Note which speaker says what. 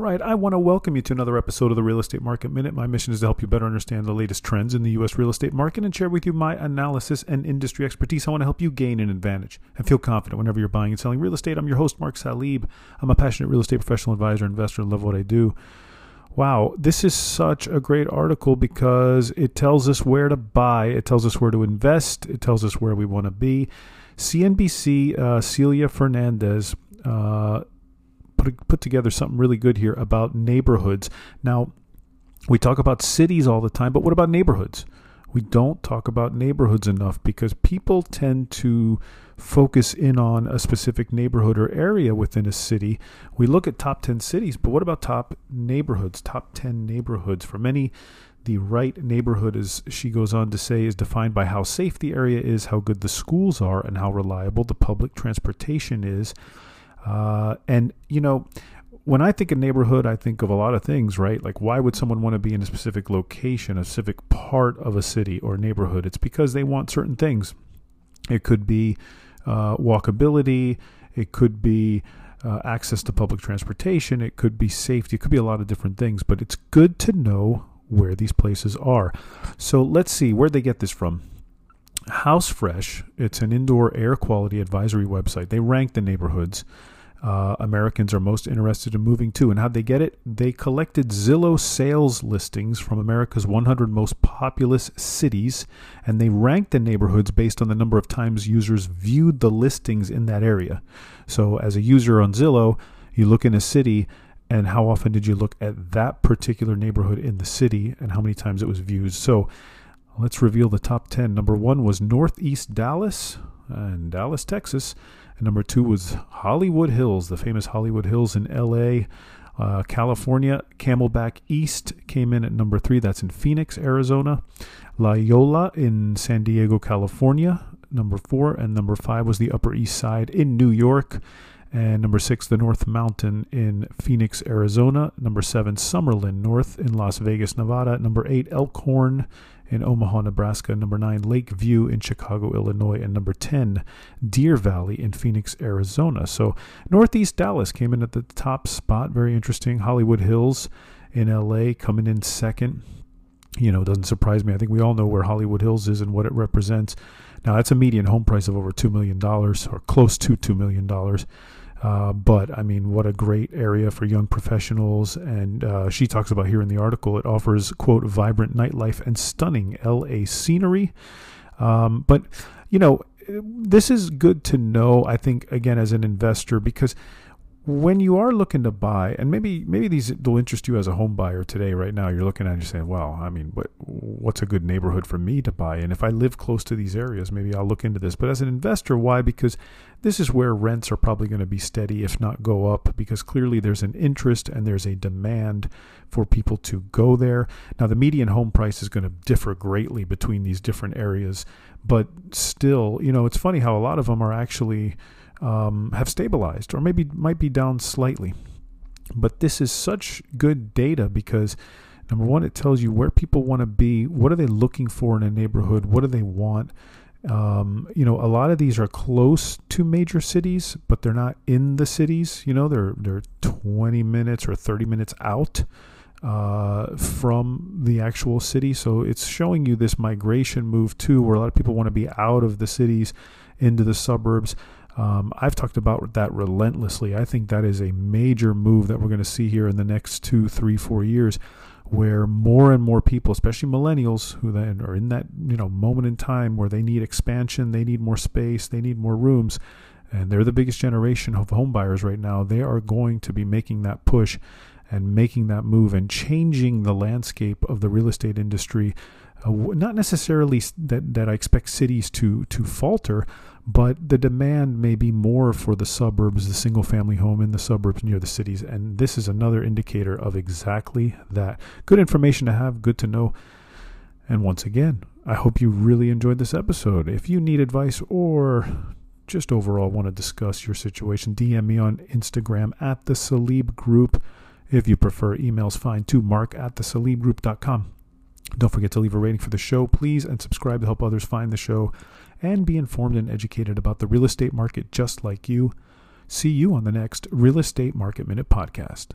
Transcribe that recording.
Speaker 1: right, I want to welcome you to another episode of the Real Estate Market Minute. My mission is to help you better understand the latest trends in the U.S. real estate market and share with you my analysis and industry expertise. I want to help you gain an advantage and feel confident whenever you're buying and selling real estate. I'm your host, Mark Salib. I'm a passionate real estate professional advisor, investor, and love what I do. Wow, this is such a great article because it tells us where to buy, it tells us where to invest, it tells us where we want to be. CNBC, uh, Celia Fernandez, uh, put, put together something really good here about neighborhoods. Now, we talk about cities all the time, but what about neighborhoods? We don't talk about neighborhoods enough because people tend to focus in on a specific neighborhood or area within a city. We look at top 10 cities, but what about top neighborhoods, top 10 neighborhoods? For many, the right neighborhood, as she goes on to say, is defined by how safe the area is, how good the schools are, and how reliable the public transportation is. Uh, and, you know, when I think of neighborhood, I think of a lot of things, right? Like, why would someone want to be in a specific location, a specific part of a city or neighborhood? It's because they want certain things. It could be uh, walkability, it could be uh, access to public transportation, it could be safety, it could be a lot of different things, but it's good to know where these places are. So let's see where they get this from. House Fresh, it's an indoor air quality advisory website. They rank the neighborhoods uh, Americans are most interested in moving to. And how'd they get it? They collected Zillow sales listings from America's 100 most populous cities, and they ranked the neighborhoods based on the number of times users viewed the listings in that area. So, as a user on Zillow, you look in a city, and how often did you look at that particular neighborhood in the city, and how many times it was viewed? So, let's reveal the top 10. Number one was Northeast Dallas, and Dallas, Texas. And number two was Hollywood Hills, the famous Hollywood Hills in LA. Uh, California, Camelback East came in at number three. That's in Phoenix, Arizona. La Jolla in San Diego, California, number four. And number five was the Upper East Side in New York. And number six, the North Mountain in Phoenix, Arizona. Number seven, Summerlin North in Las Vegas, Nevada. Number eight, Elkhorn in Omaha, Nebraska. Number nine, Lakeview in Chicago, Illinois. And number 10, Deer Valley in Phoenix, Arizona. So Northeast Dallas came in at the top spot. Very interesting. Hollywood Hills in LA coming in second. You know, doesn't surprise me. I think we all know where Hollywood Hills is and what it represents. Now, that's a median home price of over $2 million or close to $2 million. Uh, but I mean, what a great area for young professionals. And uh, she talks about here in the article, it offers, quote, vibrant nightlife and stunning LA scenery. Um, but, you know, this is good to know, I think, again, as an investor, because when you are looking to buy, and maybe maybe these will interest you as a home buyer today, right now, you're looking at and you're saying, well, I mean, what what's a good neighborhood for me to buy? And if I live close to these areas, maybe I'll look into this. But as an investor, why? Because this is where rents are probably going to be steady, if not go up, because clearly there's an interest and there's a demand for people to go there. Now, the median home price is going to differ greatly between these different areas, but still, you know, it's funny how a lot of them are actually um, have stabilized or maybe might be down slightly. But this is such good data because number one, it tells you where people want to be, what are they looking for in a neighborhood, what do they want. Um, you know, a lot of these are close to major cities, but they're not in the cities. You know, they're they're 20 minutes or 30 minutes out uh, from the actual city. So it's showing you this migration move too, where a lot of people want to be out of the cities into the suburbs. Um, I've talked about that relentlessly. I think that is a major move that we're going to see here in the next two, three, four years, where more and more people, especially millennials, who then are in that you know moment in time where they need expansion, they need more space, they need more rooms, and they're the biggest generation of home buyers right now. They are going to be making that push and making that move and changing the landscape of the real estate industry. Uh, not necessarily that, that I expect cities to to falter, but the demand may be more for the suburbs, the single family home in the suburbs near the cities. And this is another indicator of exactly that. Good information to have, good to know. And once again, I hope you really enjoyed this episode. If you need advice or just overall want to discuss your situation, DM me on Instagram at the Salib Group. If you prefer, emails fine to mark at the salibgroup.com. Don't forget to leave a rating for the show, please, and subscribe to help others find the show and be informed and educated about the real estate market just like you. See you on the next Real Estate Market Minute podcast.